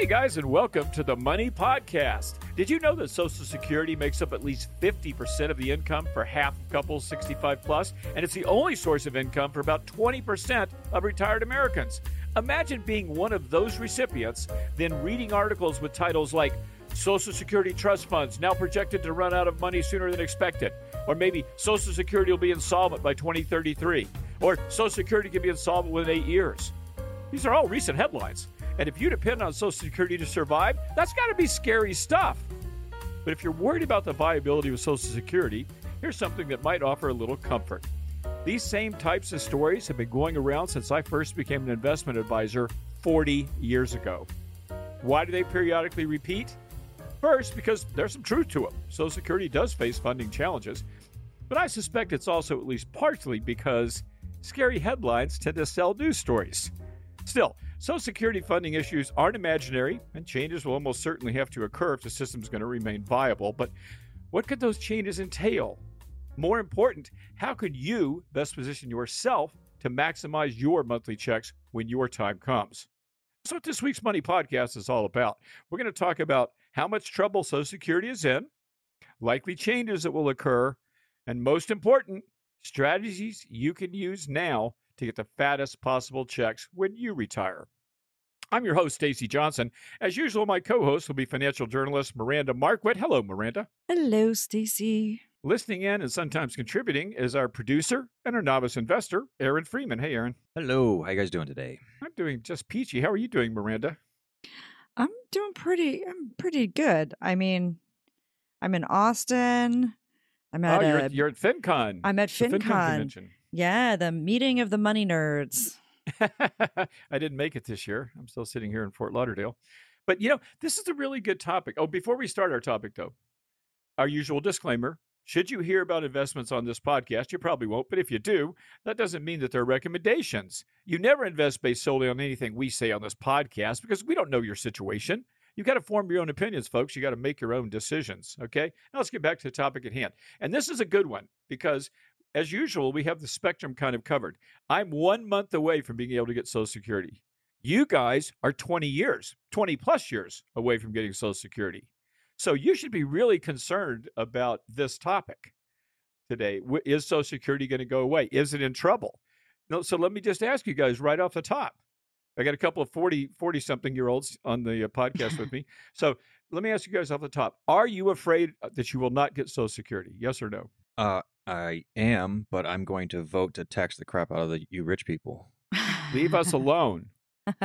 Hey guys, and welcome to the Money Podcast. Did you know that Social Security makes up at least 50% of the income for half of couples 65 plus, and it's the only source of income for about 20% of retired Americans? Imagine being one of those recipients, then reading articles with titles like Social Security trust funds now projected to run out of money sooner than expected, or maybe Social Security will be insolvent by 2033, or Social Security can be insolvent within eight years. These are all recent headlines. And if you depend on Social Security to survive, that's got to be scary stuff. But if you're worried about the viability of Social Security, here's something that might offer a little comfort. These same types of stories have been going around since I first became an investment advisor 40 years ago. Why do they periodically repeat? First, because there's some truth to them. Social Security does face funding challenges, but I suspect it's also at least partially because scary headlines tend to sell news stories. Still, Social Security funding issues aren't imaginary, and changes will almost certainly have to occur if the system is going to remain viable. But what could those changes entail? More important, how could you best position yourself to maximize your monthly checks when your time comes? That's what this week's Money Podcast is all about. We're going to talk about how much trouble Social Security is in, likely changes that will occur, and most important, strategies you can use now to get the fattest possible checks when you retire. I'm your host, Stacy Johnson. As usual, my co-host will be financial journalist Miranda Marquit. Hello, Miranda. Hello, Stacy. Listening in and sometimes contributing is our producer and our novice investor, Aaron Freeman. Hey, Aaron. Hello. How you guys doing today? I'm doing just peachy. How are you doing, Miranda? I'm doing pretty. I'm pretty good. I mean, I'm in Austin. I'm oh, at. oh, you're, at, you're at FinCon. I'm at FinCon FinCon. convention. Yeah, the meeting of the money nerds. I didn't make it this year. I'm still sitting here in Fort Lauderdale. But you know, this is a really good topic. Oh, before we start our topic though, our usual disclaimer. Should you hear about investments on this podcast, you probably won't, but if you do, that doesn't mean that they're recommendations. You never invest based solely on anything we say on this podcast because we don't know your situation. You've got to form your own opinions, folks. You got to make your own decisions. Okay. Now let's get back to the topic at hand. And this is a good one because as usual, we have the spectrum kind of covered. I'm one month away from being able to get Social Security. You guys are 20 years, 20 plus years away from getting Social Security. So you should be really concerned about this topic today. Is Social Security going to go away? Is it in trouble? No, so let me just ask you guys right off the top. I got a couple of 40, 40 something year olds on the uh, podcast with me. So let me ask you guys off the top. Are you afraid uh, that you will not get Social Security? Yes or no? Uh, I am, but I'm going to vote to tax the crap out of the, you rich people. Leave us alone.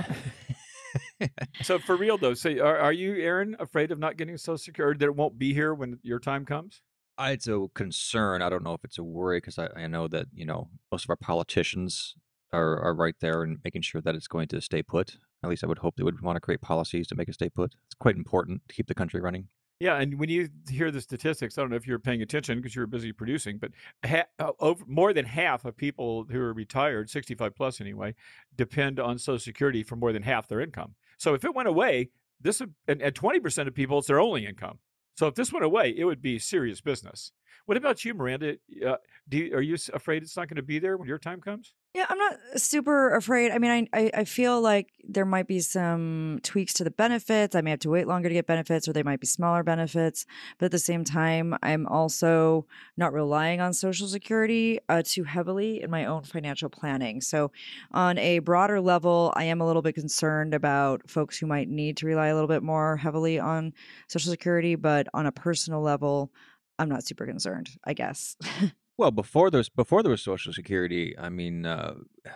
so for real though, say, are, are you, Aaron, afraid of not getting Social Security that it won't be here when your time comes? I, it's a concern. I don't know if it's a worry because I, I know that you know most of our politicians are are right there and making sure that it's going to stay put. At least I would hope they would want to create policies to make it stay put. It's quite important to keep the country running. Yeah, and when you hear the statistics, I don't know if you're paying attention because you're busy producing, but ha- over, more than half of people who are retired, 65 plus anyway, depend on Social Security for more than half their income. So if it went away, this and, and 20% of people, it's their only income. So if this went away, it would be serious business. What about you, Miranda? Uh, do you, are you afraid it's not going to be there when your time comes? Yeah, I'm not super afraid. I mean, I, I, I feel like there might be some tweaks to the benefits. I may have to wait longer to get benefits, or they might be smaller benefits. But at the same time, I'm also not relying on Social Security uh, too heavily in my own financial planning. So, on a broader level, I am a little bit concerned about folks who might need to rely a little bit more heavily on Social Security. But on a personal level, I'm not super concerned, I guess. Well, before there was before there was Social Security, I mean, uh,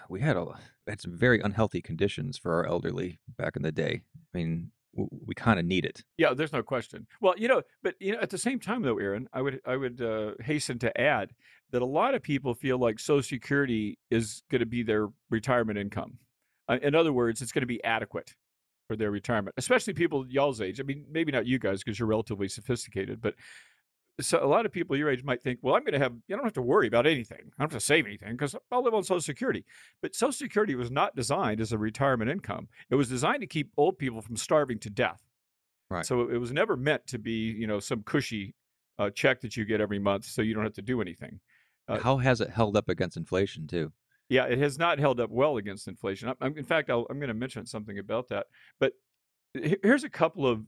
we had a had some very unhealthy conditions for our elderly back in the day. I mean, we kind of need it. Yeah, there's no question. Well, you know, but you know, at the same time, though, Aaron, I would I would uh, hasten to add that a lot of people feel like Social Security is going to be their retirement income. Uh, in other words, it's going to be adequate for their retirement, especially people y'all's age. I mean, maybe not you guys because you're relatively sophisticated, but so a lot of people your age might think, well, I'm going to have, you don't have to worry about anything. I don't have to save anything because I'll live on Social Security. But Social Security was not designed as a retirement income. It was designed to keep old people from starving to death. Right. So it was never meant to be, you know, some cushy uh, check that you get every month so you don't have to do anything. Uh, How has it held up against inflation too? Yeah, it has not held up well against inflation. I'm, in fact, i am going to mention something about that. But here's a couple of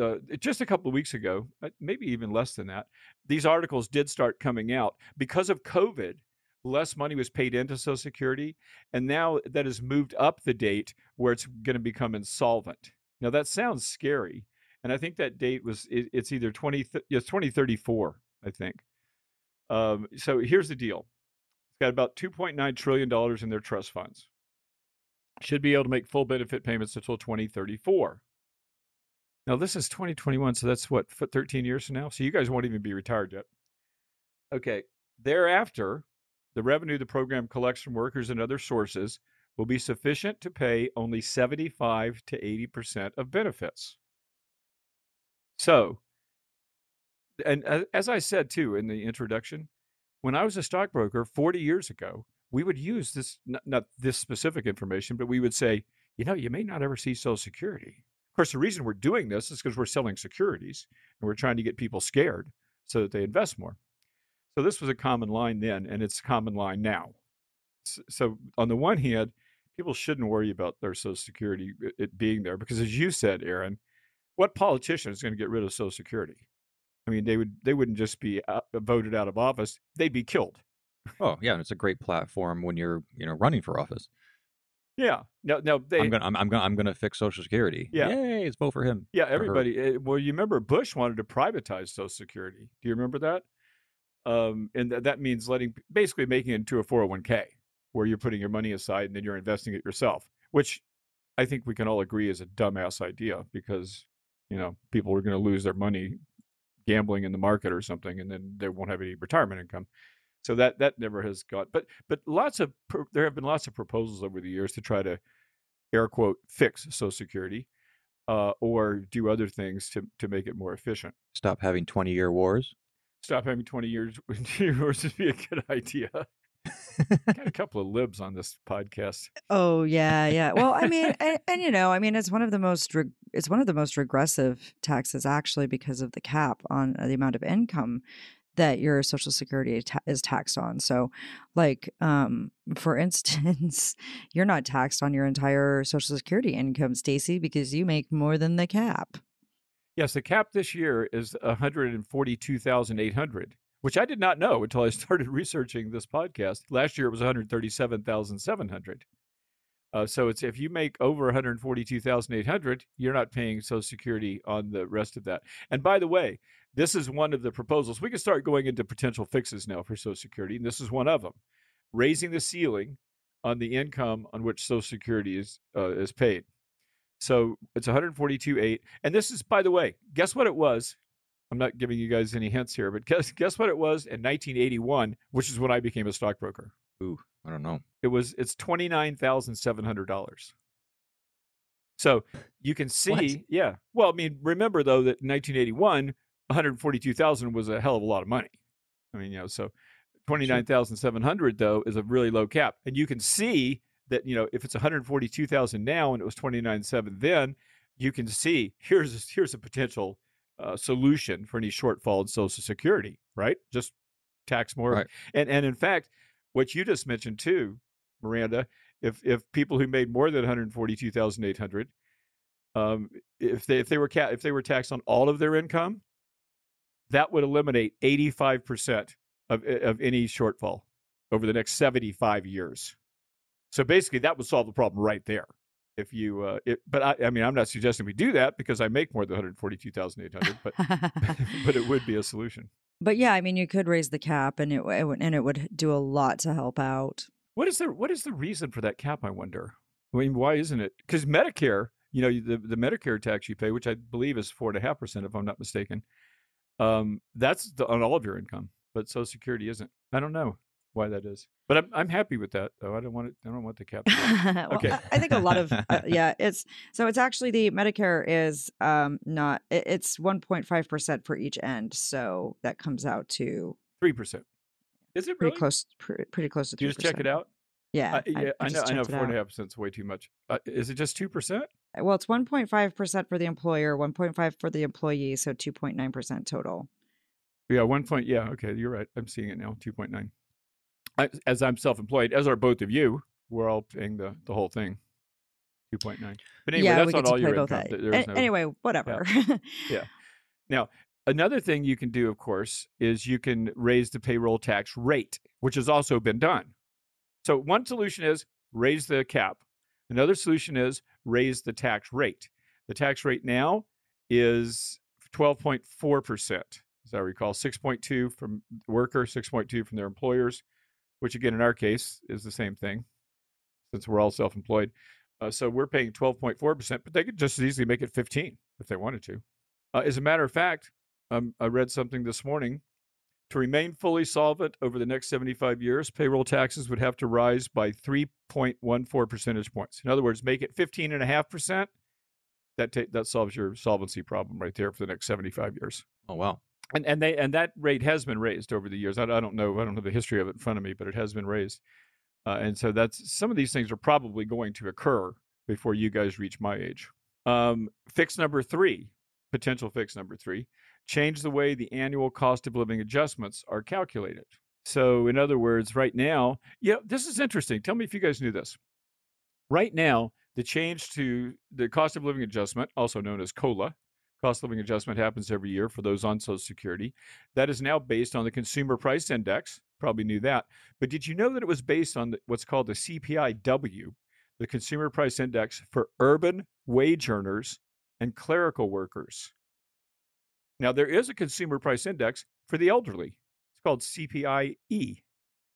uh, just a couple of weeks ago, uh, maybe even less than that, these articles did start coming out because of COVID. Less money was paid into Social Security, and now that has moved up the date where it's going to become insolvent. Now that sounds scary, and I think that date was it, it's either twenty it's twenty thirty four, I think. Um, so here's the deal: it's got about two point nine trillion dollars in their trust funds. Should be able to make full benefit payments until twenty thirty four. Now this is 2021, so that's what 13 years from now. So you guys won't even be retired yet. Okay. Thereafter, the revenue the program collects from workers and other sources will be sufficient to pay only 75 to 80% of benefits. So, and uh, as I said too in the introduction, when I was a stockbroker 40 years ago, we would use this, not this specific information, but we would say, you know, you may not ever see Social Security course, the reason we're doing this is because we're selling securities and we're trying to get people scared so that they invest more. So this was a common line then, and it's a common line now. So on the one hand, people shouldn't worry about their Social Security it being there because, as you said, Aaron, what politician is going to get rid of Social Security? I mean, they would they wouldn't just be out, voted out of office; they'd be killed. Oh yeah, and it's a great platform when you're you know running for office. Yeah. No, no. They, I'm gonna, I'm, I'm gonna, I'm gonna fix Social Security. Yeah. Yay! It's vote for him. Yeah. Everybody. Eh, well, you remember Bush wanted to privatize Social Security. Do you remember that? Um, and th- that means letting, basically making it into a 401k, where you're putting your money aside and then you're investing it yourself. Which I think we can all agree is a dumbass idea because you know people are going to lose their money gambling in the market or something, and then they won't have any retirement income. So that that never has got. But but lots of there have been lots of proposals over the years to try to air quote fix Social Security. Uh, or do other things to, to make it more efficient. Stop having 20 year wars. Stop having 20 years wars would be a good idea. Got a couple of libs on this podcast. Oh yeah, yeah. Well, I mean, and, and, you know, I mean, it's one of the most re- it's one of the most regressive taxes actually because of the cap on the amount of income that your social security is taxed on. So, like, um, for instance, you're not taxed on your entire social security income, Stacy, because you make more than the cap. Yes, the cap this year is 142,800, which I did not know until I started researching this podcast. Last year it was 137,700. Uh, so it's if you make over 142,800, you're not paying Social Security on the rest of that. And by the way, this is one of the proposals. We can start going into potential fixes now for Social Security, and this is one of them: raising the ceiling on the income on which Social Security is uh, is paid. So it's 142.8, and this is, by the way, guess what it was? I'm not giving you guys any hints here, but guess guess what it was in 1981, which is when I became a stockbroker. Ooh, I don't know. It was it's twenty nine thousand seven hundred dollars. So you can see, what? yeah. Well, I mean, remember though that in 1981, 142,000 was a hell of a lot of money. I mean, you know, so 29,700 though is a really low cap. And you can see that, you know, if it's 142,000 now and it was 29.7 then, you can see here's here's a potential uh, solution for any shortfall in Social Security, right? Just tax more. Right. And and in fact, what you just mentioned too, Miranda, if if people who made more than 142,800 um, if they if they were ca- if they were taxed on all of their income, that would eliminate 85% of, eh, of any shortfall over the next 75 years. So basically, that would solve the problem right there. If you, uh, it, but I, I mean, I'm not suggesting we do that because I make more than 142,800, but but it would be a solution. But yeah, I mean, you could raise the cap, and it, it would, and it would do a lot to help out. What is the what is the reason for that cap? I wonder. I mean, why isn't it? Because Medicare, you know, the the Medicare tax you pay, which I believe is four and a half percent, if I'm not mistaken, um, that's the, on all of your income, but Social Security isn't. I don't know why that is, but I'm I'm happy with that though. I don't want it. I don't want the cap. well, okay, I think a lot of uh, yeah. It's so it's actually the Medicare is um not it, it's 1.5 percent for each end, so that comes out to three percent. Is it really? pretty close? pretty close to. 3%. You just check it out. Yeah, uh, yeah. I, I, I know. I know. Four and a half percent is way too much. Uh, is it just two percent? Well, it's 1.5% for the employer, 1.5 for the employee, so 2.9% total. Yeah, one point. Yeah, okay, you're right. I'm seeing it now. 2.9. I, as I'm self-employed, as are both of you, we're all paying the the whole thing. Two point nine. But anyway, yeah, that's not all your income. ends. A- no- Anyway, whatever. Yeah. Now, another thing you can do, of course, is you can raise the payroll tax rate, which has also been done. So, one solution is raise the cap. Another solution is raise the tax rate. The tax rate now is 12.4%, as I recall, 6.2 from worker, 6.2 from their employers, which again, in our case, is the same thing since we're all self employed. Uh, so we're paying 12.4%, but they could just as easily make it 15 if they wanted to. Uh, as a matter of fact, um, I read something this morning. To remain fully solvent over the next 75 years, payroll taxes would have to rise by 3.14 percentage points. In other words, make it 15.5%. That, ta- that solves your solvency problem right there for the next 75 years. Oh wow. And, and, they, and that rate has been raised over the years. I, I don't know. I don't know the history of it in front of me, but it has been raised. Uh, and so that's some of these things are probably going to occur before you guys reach my age. Um, fix number three, potential fix number three, change the way the annual cost of living adjustments are calculated. So, in other words, right now, yeah, this is interesting. Tell me if you guys knew this. Right now, the change to the cost of living adjustment, also known as COLA, cost of living adjustment happens every year for those on Social Security. That is now based on the Consumer Price Index. Probably knew that. But did you know that it was based on what's called the CPIW, the Consumer Price Index for urban wage earners and clerical workers? Now, there is a Consumer Price Index for the elderly. It's called CPIE.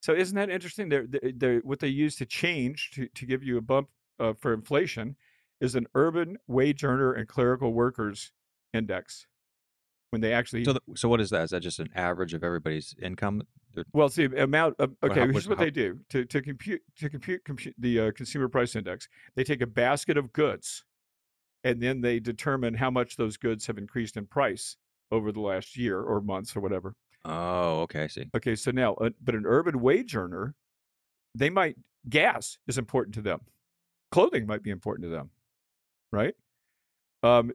So, isn't that interesting? They're, they're, what they use to change to, to give you a bump uh, for inflation is an urban wage earner and clerical workers index. When they actually So, the, so what is that? Is that just an average of everybody's income? They're- Well, see, amount of okay. how- here's what- what they do to to compute to compute, compute the uh, consumer price index. They take a basket of goods, and then they determine how much those goods have increased in price over the last year or months or whatever. Oh, okay, I see. Okay, so now, uh, but an urban wage earner, they might gas is important to them, clothing might be important to them, right? Um,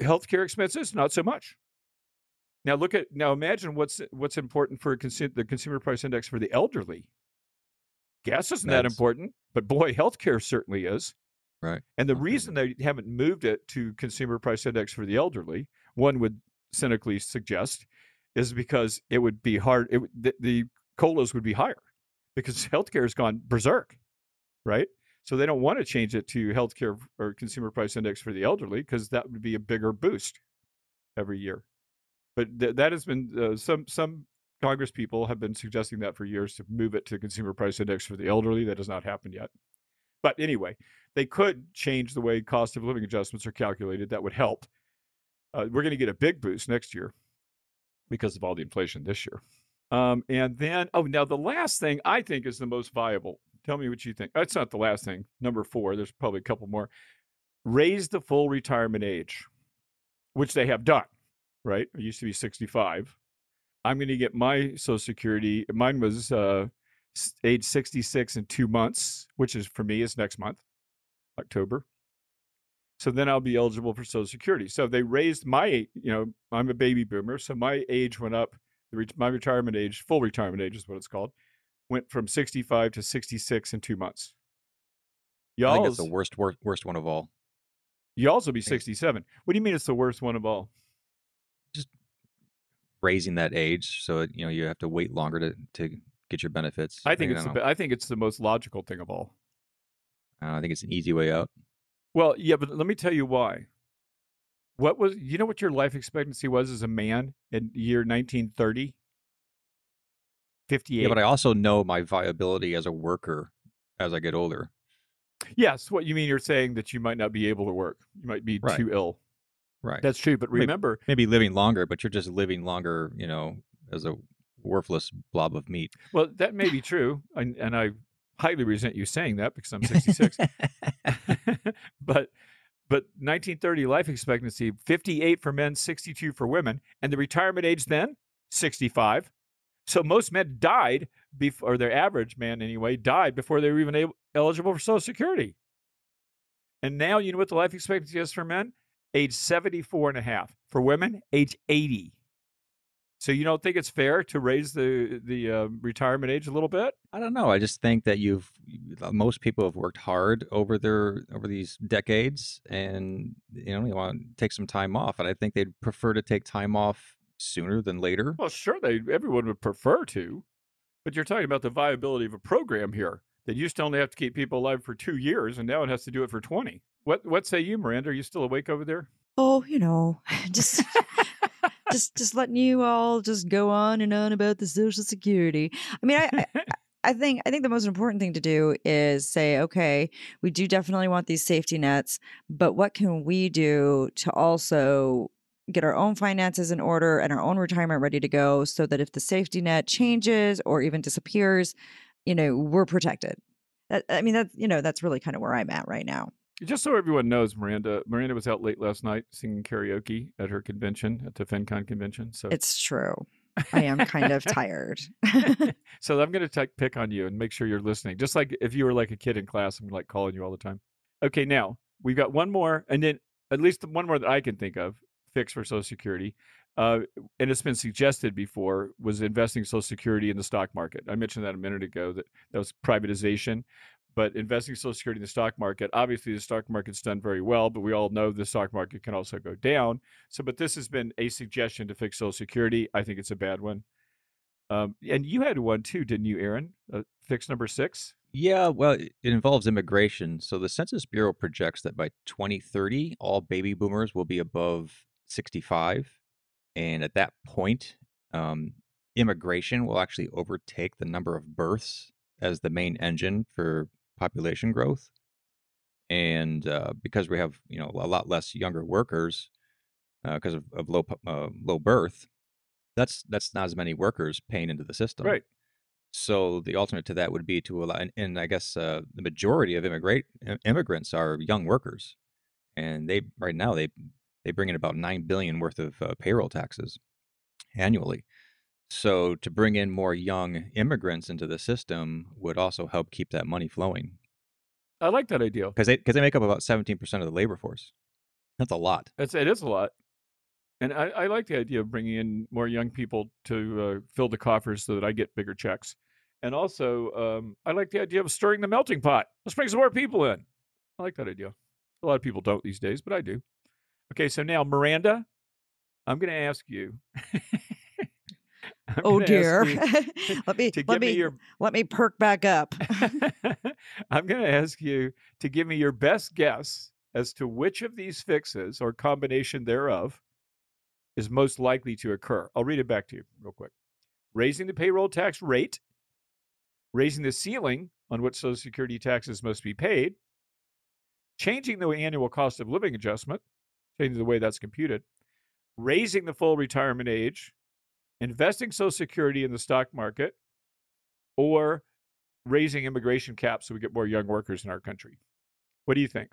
healthcare expenses not so much. Now look at now imagine what's what's important for consu- the consumer price index for the elderly. Gas isn't that important, but boy, healthcare certainly is. Right. And the Okay. reason they haven't moved it to consumer price index for the elderly, one would cynically suggest, is because it would be hard. It, would- the, the colas would be higher because healthcare has gone berserk, right? So they don't want to change it to healthcare or consumer price index for the elderly because that would be a bigger boost every year. But th- that has been uh, some some Congress people have been suggesting that for years to move it to consumer price index for the elderly. That has not happened yet. But anyway, they could change the way cost of living adjustments are calculated. That would help. Uh, we're going to get a big boost next year because of all the inflation this year. Um, and then, oh, now the last thing I think is the most viable. Tell me what you think. That's not the last thing. Number four, there's probably a couple more. Raise the full retirement age, which they have done, right? It used to be 65. I'm going to get my Social Security. Mine was uh, age 66 in two months, which is for me is next month, October. So then I'll be eligible for Social Security. So they raised my, you know, I'm a baby boomer, so my age went up. My retirement age, full retirement age is what it's called, went from 65 to 66 in two months. I think Y'all, it's the worst, worst, worst one of all. y'all's will be 67. What do you mean it's the worst one of all? Just raising that age, so it, you know you have to wait longer to to get your benefits. I think mean, it's the, be- know. I think it's the most logical thing of all. Uh, I think it's an easy way out. Well, yeah, but let me tell you why. What was you know what your life expectancy was as a man in year 1930? 58. Yeah, but I also know my viability as a worker as I get older. yes, what you mean you're saying that you might not be able to work. You might be Right. too ill. Right. That's true, but Maybe- remember, Maybe living longer, but you're just living longer, you know, as a worthless blob of meat. well, that may be true, and, and I highly resent you saying that because I'm 66. but but 1930 life expectancy 58 for men, 62 for women, and the retirement age then 65. So most men died before, or their average man anyway, died before they were even able, eligible for Social Security. And now you know what the life expectancy is for men? Age 74 and a half. For women, age 80. So you don't think it's fair to raise the the uh, retirement age a little bit? I don't know. I just think that you've most people have worked hard over their over these decades, and you know you want to take some time off. And I think they'd prefer to take time off sooner than later. Well, sure, they everyone would prefer to, but you're talking about the viability of a program here that used to only have to keep people alive for two years, and now it has to do it for twenty. What what say you, Miranda? Are you still awake over there? Oh, you know, just just just letting you all just go on and on about the social security. I mean, I, I I think I think the most important thing to do is say, okay, we do definitely want these safety nets, but what can we do to also get our own finances in order and our own retirement ready to go so that if the safety net changes or even disappears, you know, we're protected. That, I mean, that's you know, that's really kind of where I'm at right now. Just so everyone knows, Miranda Miranda was out late last night singing karaoke at her convention at the FinCon convention. So It's true. I am kind of tired. so I'm going to pick on you and make sure you're listening. Just like if you were like a kid in class, I'm like calling you all the time. Okay, now we've got one more, and then at least one more that I can think of fix for Social Security. Uh, and it's been suggested before was investing Social Security in the stock market. I mentioned that a minute ago that that was privatization, but investing Social Security in the stock market. Obviously, the stock market's done very well, but we all know the stock market can also go down. So, but this has been a suggestion to fix Social Security. I think it's a bad one. Um, and you had one too, didn't you, Aaron? Uh, fix number six. Yeah, well, it involves immigration. So the Census Bureau projects that by 2030, all baby boomers will be above 65. And at that point, um, immigration will actually overtake the number of births as the main engine for population growth. And uh, because we have, you know, a lot less younger workers because uh, of, of low uh, low birth, that's that's not as many workers paying into the system. Right. So the alternate to that would be to allow, and, and I guess uh, the majority of immigrate immigrants are young workers, and they right now they they bring in about nine billion worth of uh, payroll taxes annually. So to bring in more young immigrants into the system would also help keep that money flowing. I like that idea because they because they make up about seventeen percent of the labor force. That's a lot. It's it is a lot, and I, I like the idea of bringing in more young people to uh, fill the coffers so that I get bigger checks. And also, um, I like the idea of stirring the melting pot. Let's bring some more people in. I like that idea. A lot of people don't these days, but I do. Okay, so now Miranda, I'm going to ask you. oh dear. let me let me, me your... let me perk back up. I'm going to ask you to give me your best guess as to which of these fixes or combination thereof is most likely to occur. I'll read it back to you real quick. Raising the payroll tax rate, raising the ceiling on which Social Security taxes must be paid, changing the annual cost of living adjustment, changing the way that's computed, raising the full retirement age, investing Social Security in the stock market, or raising immigration caps so we get more young workers in our country. What do you think?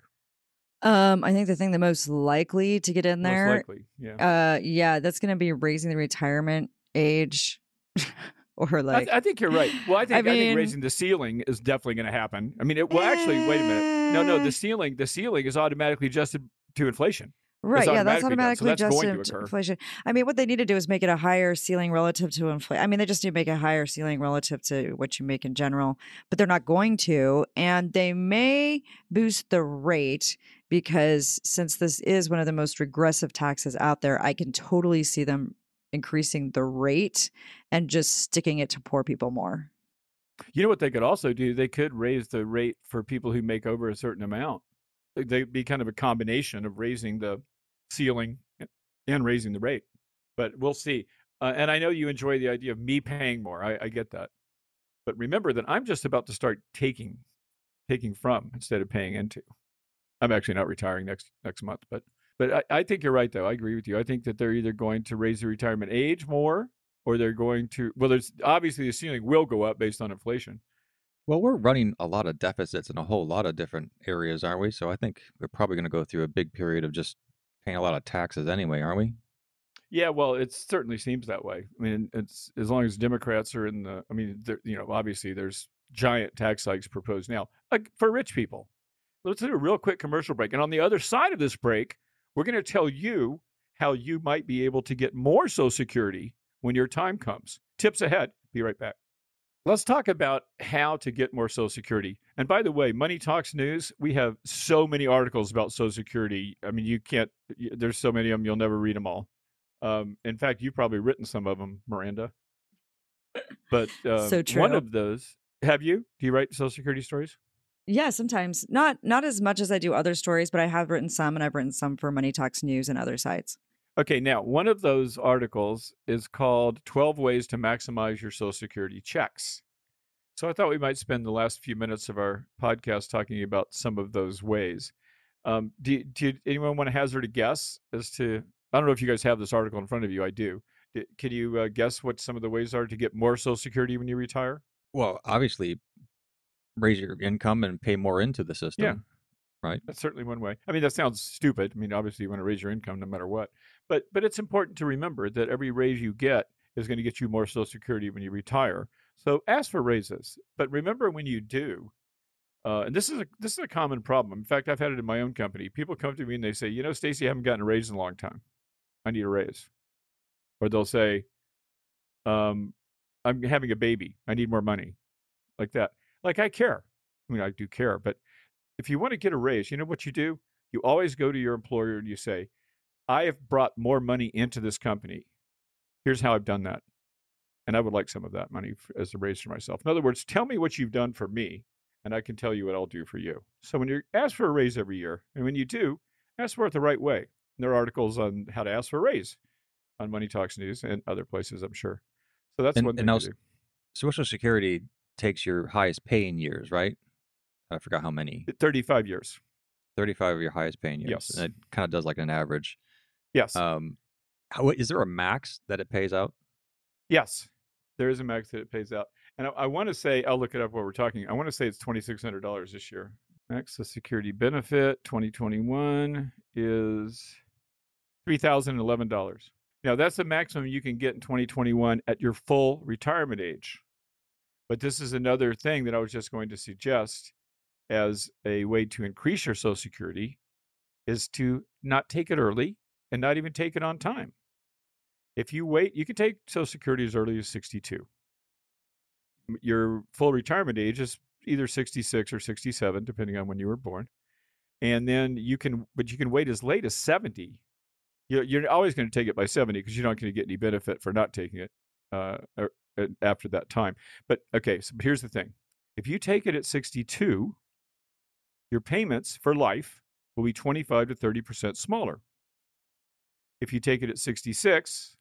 Um, I think the thing the most likely to get in most there, likely, yeah, uh, yeah, that's going to be raising the retirement age, or like. I, I, think you're right. Well, I think I, mean, I think raising the ceiling is definitely going to happen. I mean, it, well, actually, wait a minute. No, no, the eh. ceiling, the ceiling is automatically adjusted to inflation. Right. Yeah, that's automatically done, so adjusted to inflation. I mean, what they need to do is make it a higher ceiling relative to inflation. I mean, they just need to make a higher ceiling relative to what you make in general, but they're not going to. And they may boost the rate because since this is one of the most regressive taxes out there, I can totally see them increasing the rate and just sticking it to poor people more. You know what they could also do? They could raise the rate for people who make over a certain amount. They'd be kind of a combination of raising the ceiling and raising the rate. But we'll see. Uh, and I know you enjoy the idea of me paying more. I, I get that. But remember that I'm just about to start taking taking from instead of paying into. I'm actually not retiring next next month, but but I, I think you're right though. I agree with you. I think that they're either going to raise the retirement age more or they're going to well there's obviously the ceiling will go up based on inflation. Well, we're running a lot of deficits in a whole lot of different areas, aren't we? So I think we're probably going to go through a big period of just paying a lot of taxes anyway, aren't we? Yeah, well, it certainly seems that way. I mean, it's as long as Democrats are in the. I mean, you know, obviously there's giant tax hikes proposed now like for rich people. Let's do a real quick commercial break, and on the other side of this break, we're going to tell you how you might be able to get more Social Security when your time comes. Tips ahead. Be right back. Let's talk about how to get more Social Security. And by the way, Money Talks News, we have so many articles about Social Security. I mean, you can't, there's so many of them, you'll never read them all. Um, in fact, you've probably written some of them, Miranda. But uh, So true. one of those, have you? Do you write Social Security stories? Yeah, sometimes not not as much as I do other stories, but I have written some, and I've written some for Money Talks News and other sites. Okay, now one of those articles is called 12 Ways to Maximize Your Social Security Checks. So I thought we might spend the last few minutes of our podcast talking about some of those ways. Um, do, do anyone want to hazard a guess as to? I don't know if you guys have this article in front of you. I do. D- Can you uh, guess what some of the ways are to get more Social Security when you retire? Well, obviously, raise your income and pay more into the system. Right. That's certainly one way. I mean, that sounds stupid. I mean, obviously, you want to raise your income no matter what, but but it's important to remember that every raise you get is going to get you more Social Security when you retire. So ask for raises, but remember when you do. Uh, and this is a this is a common problem. In fact, I've had it in my own company. People come to me and they say, "You know, Stacy, I haven't gotten a raise in a long time. I need a raise." Or they'll say, um, "I'm having a baby. I need more money," like that. Like I care. I mean, I do care, but if you want to get a raise, you know what you do? You always go to your employer and you say, I have brought more money into this company. Here's how I've done that. And I would like some of that money as a raise for myself. In other words, tell me what you've done for me, and I can tell you what I'll do for you. So when you ask for a raise every year, and when you do, ask for it the right way. And there are articles on how to ask for a raise on Money Talks News and other places, I'm sure. So that's And- one and thing do. Social Security takes your highest paying years, right? I forgot how many. 35 years. 35 of your highest paying years. Yes. And it kind of does like an average. Yes. Um, how, is there a max that it pays out? Yes, there is a max that it pays out, and I, I want to say I'll look it up while we're talking. I want to say it's twenty six hundred dollars this year. Max Social security benefit twenty twenty one is three thousand eleven dollars. Now that's the maximum you can get in twenty twenty one at your full retirement age. But this is another thing that I was just going to suggest as a way to increase your Social Security is to not take it early and not even take it on time. If you wait, you can take Social Security as early as 62. Your full retirement age is either 66 or 67, depending on when you were born. And then you can, but you can wait as late as 70. You're, always going to take it by 70 because you're not going to get any benefit for not taking it uh, uh, after that time. But okay, so here's the thing if you take it at 62, your payments for life will be 25 to 30% smaller. If you take it at 66,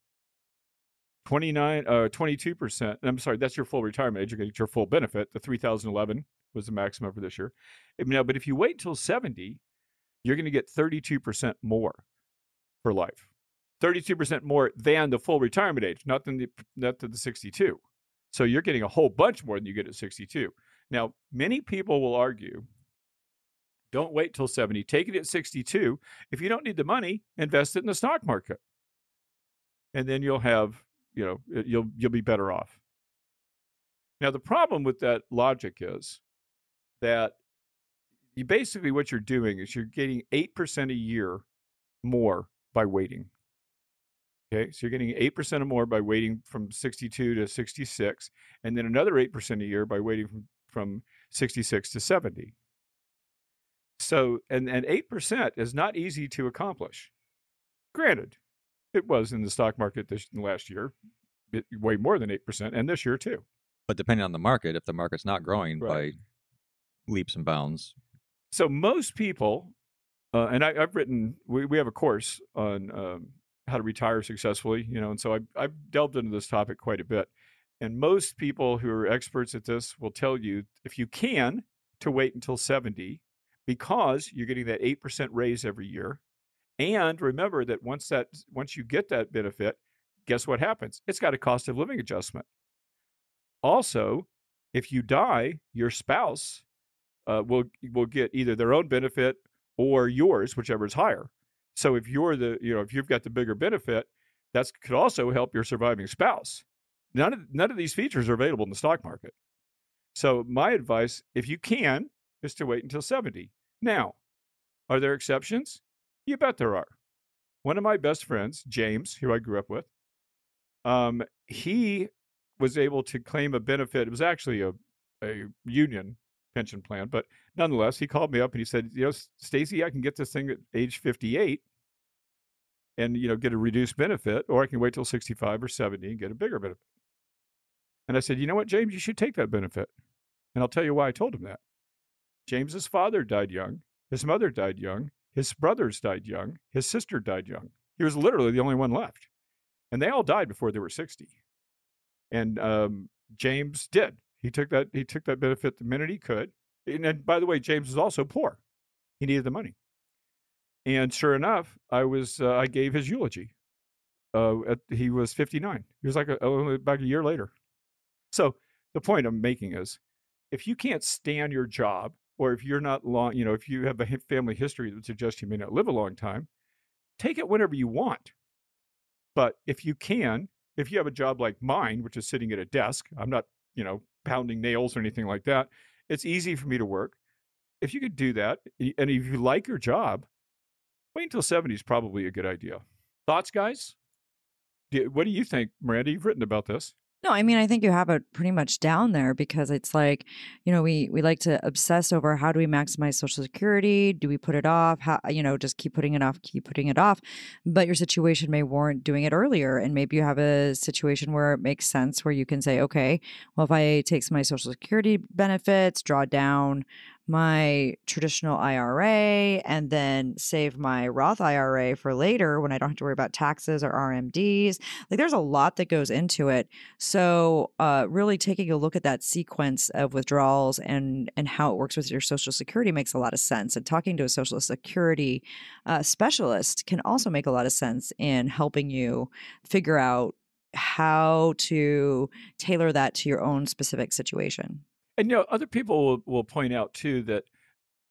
29 uh 22% i'm sorry that's your full retirement age you're going to get your full benefit the 3011 was the maximum for this year. Now but if you wait until 70 you're going to get 32% more for life. 32% more than the full retirement age not than the not than the 62 so you're getting a whole bunch more than you get at 62 now many people will argue don't wait till 70 take it at 62 if you don't need the money invest it in the stock market. And then you'll have you know you'll you'll be better off. Now the problem with that logic is that you basically what you're doing is you're getting 8% a year more by waiting. Okay? So you're getting 8% or more by waiting from 62 to 66 and then another 8% a year by waiting from from 66 to 70 so and and 8% is not easy to accomplish granted it was in the stock market this last year, it, way more than eight percent, and this year too. But depending on the market, if the market's not growing Right. by leaps and bounds, So most people, uh, and I, I've written, we, we have a course on um, how to retire successfully, you know, and so I've, I've delved into this topic quite a bit. And most people who are experts at this will tell you if you can to wait until 70 because you're getting that 8% raise every year. And remember that once that once you get that benefit, guess what happens? It's got a cost of living adjustment. Also, if you die, your spouse uh, will will get either their own benefit or yours, whichever is higher. So if you're the you know if you've got the bigger benefit, that could also help your surviving spouse. None of none of these features are available in the stock market. So my advice, if you can, is to wait until 70. Now, are there exceptions? You bet there are. One of my best friends, James, who I grew up with, um, he was able to claim a benefit. It was actually a a union pension plan, but nonetheless, he called me up and he said, "You know, Stacy, I can get this thing at age 58." And you know, get a reduced benefit, or I can wait till 65 or 70 and get a bigger benefit. And I said, you know what, James, you should take that benefit. And I'll tell you why I told him that. James's father died young. His mother died young. His brothers died young. His sister died young. He was literally the only one left. And they all died before they were 60. And um, James did. He took that he took that benefit the minute he could. And, and by the way, James was also poor. He needed the money. And sure enough, I was uh, I gave his eulogy. Uh, at, he was 59. He was like a, about a year later. So the point I'm making is, if you can't stand your job, or if you're not long, you know, if you have a family history that suggests you may not live a long time, take it whenever you want. But if you can, if you have a job like mine, which is sitting at a desk, I'm not, you know, pounding nails or anything like that. It's easy for me to work. If you could do that, and if you like your job, wait until 70 is probably a good idea. Thoughts, guys? What do you think, Miranda? You've written about this. No, I mean I think you have it pretty much down there because it's like, you know, we we like to obsess over how do we maximize social security? Do we put it off? How you know, just keep putting it off, keep putting it off. But your situation may warrant doing it earlier and maybe you have a situation where it makes sense where you can say, okay, well if I take my social security benefits, draw down my traditional IRA and then save my Roth IRA for later when I don't have to worry about taxes or RMDs. Like there's a lot that goes into it. So uh, really taking a look at that sequence of withdrawals and and how it works with your Social Security makes a lot of sense. And talking to a Social Security uh, specialist can also make a lot of sense in helping you figure out how to tailor that to your own specific situation. And you know, other people will, will point out too that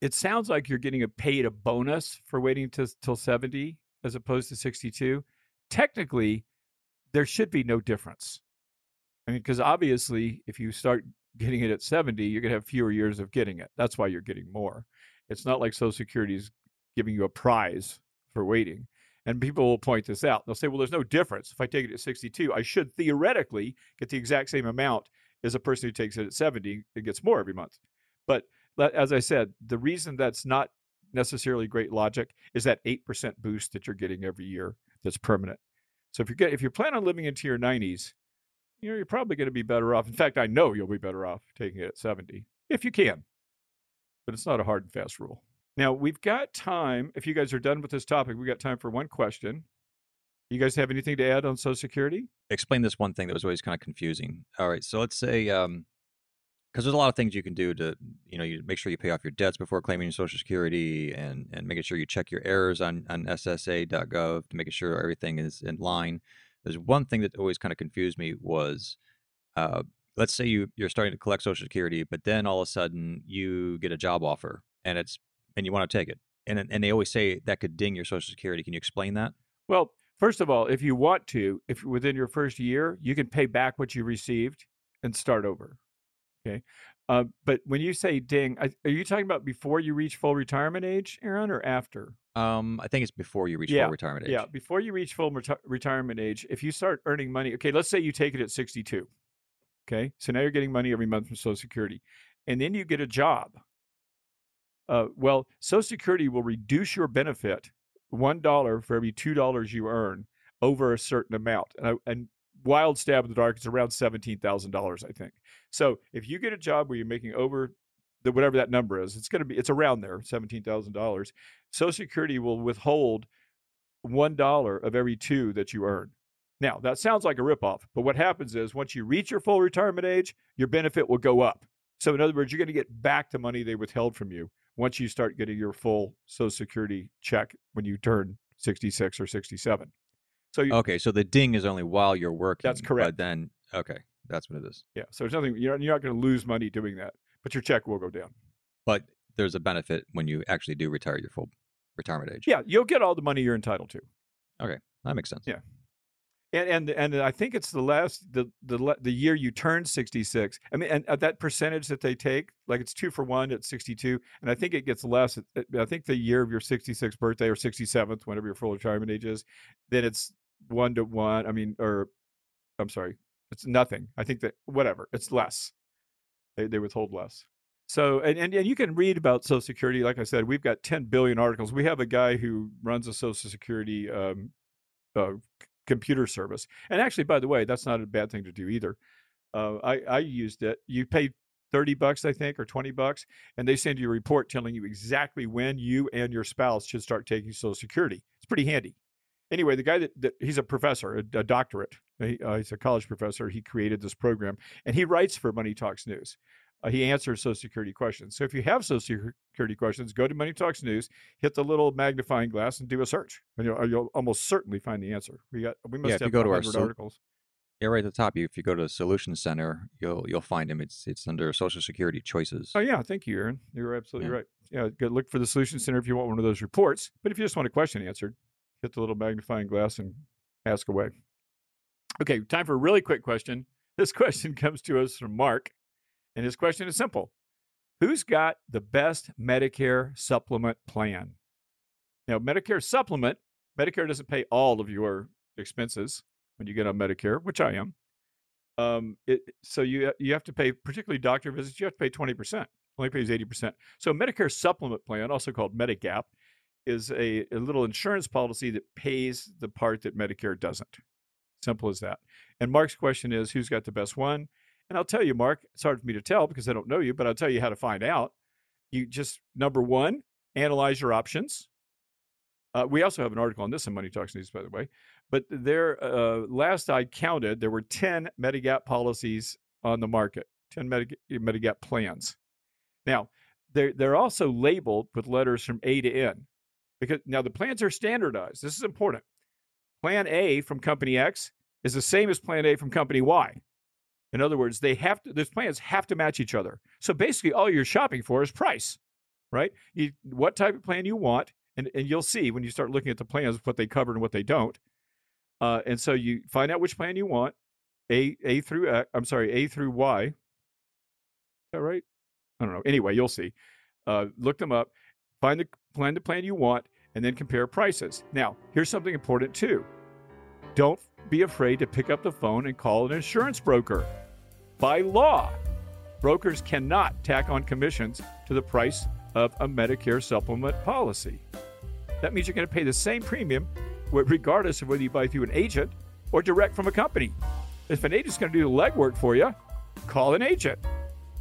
it sounds like you're getting a paid a bonus for waiting to, till 70 as opposed to 62. Technically, there should be no difference. I mean, because obviously, if you start getting it at 70, you're going to have fewer years of getting it. That's why you're getting more. It's not like Social Security is giving you a prize for waiting. And people will point this out. They'll say, well, there's no difference. If I take it at 62, I should theoretically get the exact same amount is a person who takes it at 70 and gets more every month. But as I said, the reason that's not necessarily great logic is that 8% boost that you're getting every year that's permanent. So if you're get, if you're planning on living into your 90s, you know, you're probably going to be better off. In fact, I know you'll be better off taking it at 70 if you can. But it's not a hard and fast rule. Now, we've got time. If you guys are done with this topic, we've got time for one question. You guys have anything to add on Social Security? Explain this one thing that was always kind of confusing. All right, so let's say um, because there's a lot of things you can do to you know you make sure you pay off your debts before claiming your social security and and making sure you check your errors on on ssa.gov to making sure everything is in line there's one thing that always kind of confused me was uh, let's say you you're starting to collect social security but then all of a sudden you get a job offer and it's and you want to take it and and they always say that could ding your social security can you explain that well First of all, if you want to, if within your first year, you can pay back what you received and start over. Okay. Uh, but when you say ding, are you talking about before you reach full retirement age, Aaron, or after? Um, I think it's before you reach yeah, full retirement age. Yeah, before you reach full reti- retirement age, if you start earning money, okay, let's say you take it at 62. Okay, so now you're getting money every month from Social Security, and then you get a job. Uh, well, Social Security will reduce your benefit one dollar for every two dollars you earn over a certain amount. And, I, and wild stab in the dark, it's around seventeen thousand dollars, I think. So if you get a job where you're making over the whatever that number is, it's going to be it's around there, seventeen thousand dollars. Social Security will withhold one dollar of every two that you earn. Now that sounds like a ripoff, but what happens is once you reach your full retirement age, your benefit will go up. So in other words, you're going to get back the money they withheld from you once you start getting your full Social Security check when you turn 66 or 67. So you, okay, so the ding is only while you're working. That's correct. But then okay, that's what it is. Yeah. So there's nothing you're you're not going to lose money doing that, but your check will go down. But there's a benefit when you actually do retire your full retirement age. Yeah, you'll get all the money you're entitled to. Okay, that makes sense. Yeah and and and I think it's the last the the the year you turn 66. I mean, and that percentage that they take, like it's two for one at 62, and I think it gets less. I think the year of your 66th birthday or 67th, whenever your full retirement age is, then it's one to one. I mean, or I'm sorry, it's nothing. I think that whatever, it's less. They they withhold less. So and, and and you can read about Social Security. Like I said, we've got 10 billion articles. We have a guy who runs a Social Security um, uh, computer service. And actually, by the way, that's not a bad thing to do either. Uh, I I used it. You pay 30 bucks, I think, or 20 bucks, and they send you a report telling you exactly when you and your spouse should start taking Social Security. It's pretty handy. Anyway, the guy that, that he's a professor, a, a doctorate. He, uh, he's a college professor. He created this program, and he writes for Money Talks News. Uh, he answers Social Security questions. So if you have Social Security questions, go to Money Talks News, hit the little magnifying glass, and do a search, and you'll, you'll almost certainly find the answer. We got we must Yeah, if you go to our 100 so- articles. Yeah, right at the top. You, if you go to the Solution Center, you'll you'll find him. It's it's under Social Security choices. Oh yeah, thank you, Aaron. You're absolutely Yeah. right. Yeah, go look for the Solution Center if you want one of those reports. But if you just want a question answered, hit the little magnifying glass and ask away. Okay, time for a really quick question. This question comes to us from Mark, and his question is simple: Who's got the best Medicare supplement plan? Now, Medicare supplement, Medicare doesn't pay all of your expenses when you get on Medicare, which I am. Um, it, so you you have to pay, particularly doctor visits, you have to pay twenty percent. Only pays eighty percent. So Medicare supplement plan, also called Medigap, is a, a little insurance policy that pays the part that Medicare doesn't. Simple as that. And Mark's question is, who's got the best one? And I'll tell you, Mark, it's hard for me to tell because I don't know you, but I'll tell you how to find out. You just number one, analyze your options. Uh, we also have an article on this in Money Talks News, by the way. But there, uh, last I counted, there were 10 Medigap policies on the market, 10 Medig- Medigap plans. Now, they're, they're also labeled with letters from A to N because now the plans are standardized. This is important. Plan A from company X is the same as plan A from company Y. In other words, they have to, those plans have to match each other. So basically, all you're shopping for is price, right? You, what type of plan you want, and, and you'll see when you start looking at the plans what they cover and what they don't. Uh, and so you find out which plan you want, A A through X, I'm sorry, A through Y. Is that right? I don't know. Anyway, you'll see. Uh, look them up, find the plan the plan you want, and then compare prices. Now, here's something important too. Don't be afraid to pick up the phone and call an insurance broker. By law, brokers cannot tack on commissions to the price of a Medicare supplement policy. That means you're going to pay the same premium regardless of whether you buy through an agent or direct from a company. If an agent's going to do the legwork for you, call an agent.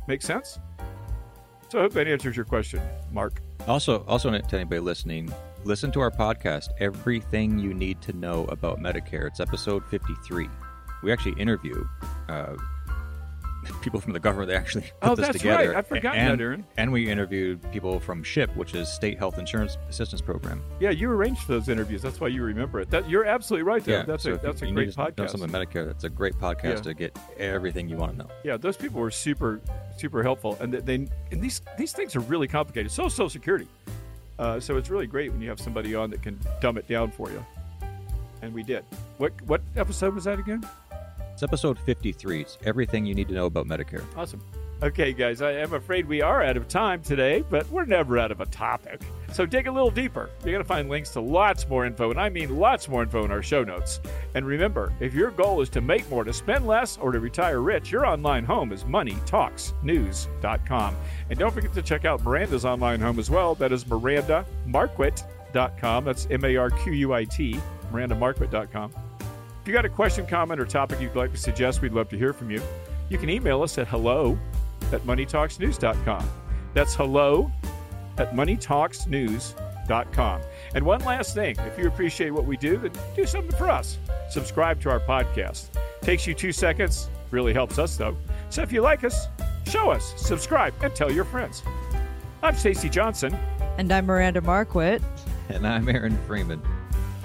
Make sense? So I hope that answers your question, Mark. Also, also to anybody listening, listen to our podcast, Everything You Need to Know About Medicare. It's episode 53. We actually interview uh, people from the government that actually put Oh, this that's together. right. I'd forgotten and, that, Aaron. And we interviewed people from SHIP, which is State Health Insurance Assistance Program. Yeah, you arranged those interviews. That's why you remember it. That, you're absolutely right. There. yeah, that's so a that's a you great to know podcast. something Medicare. That's a great podcast Yeah. to get everything you want to know. Yeah, those people were super super helpful, and they, they and these these things are really complicated. So is Social Security. Uh, so it's really great when you have somebody on that can dumb it down for you. And we did. What what episode was that again? It's episode 53. It's everything you need to know about Medicare. Awesome. Okay, guys, I am afraid we are out of time today, but we're never out of a topic. So dig a little deeper. You're going to find links to lots more info, and I mean lots more info in our show notes. And remember, if your goal is to make more, to spend less, or to retire rich, your online home is moneytalksnews.com. And don't forget to check out Miranda's online home as well. That is mirandamarquit.com. That's M A R Q U I T, mirandamarquit.com. If you got a question, comment, or topic you'd like to suggest, we'd love to hear from you. You can email us at hello at moneytalksnews.com. That's hello at moneytalksnews.com. And one last thing if you appreciate what we do, then do something for us. Subscribe to our podcast. Takes you two seconds, really helps us though. So if you like us, show us, subscribe, and tell your friends. I'm Stacy Johnson. And I'm Miranda Marquit. And I'm Aaron Freeman.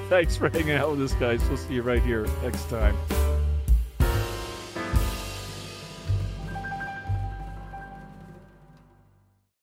Thanks for hanging out with us, guys. We'll see you right here next time.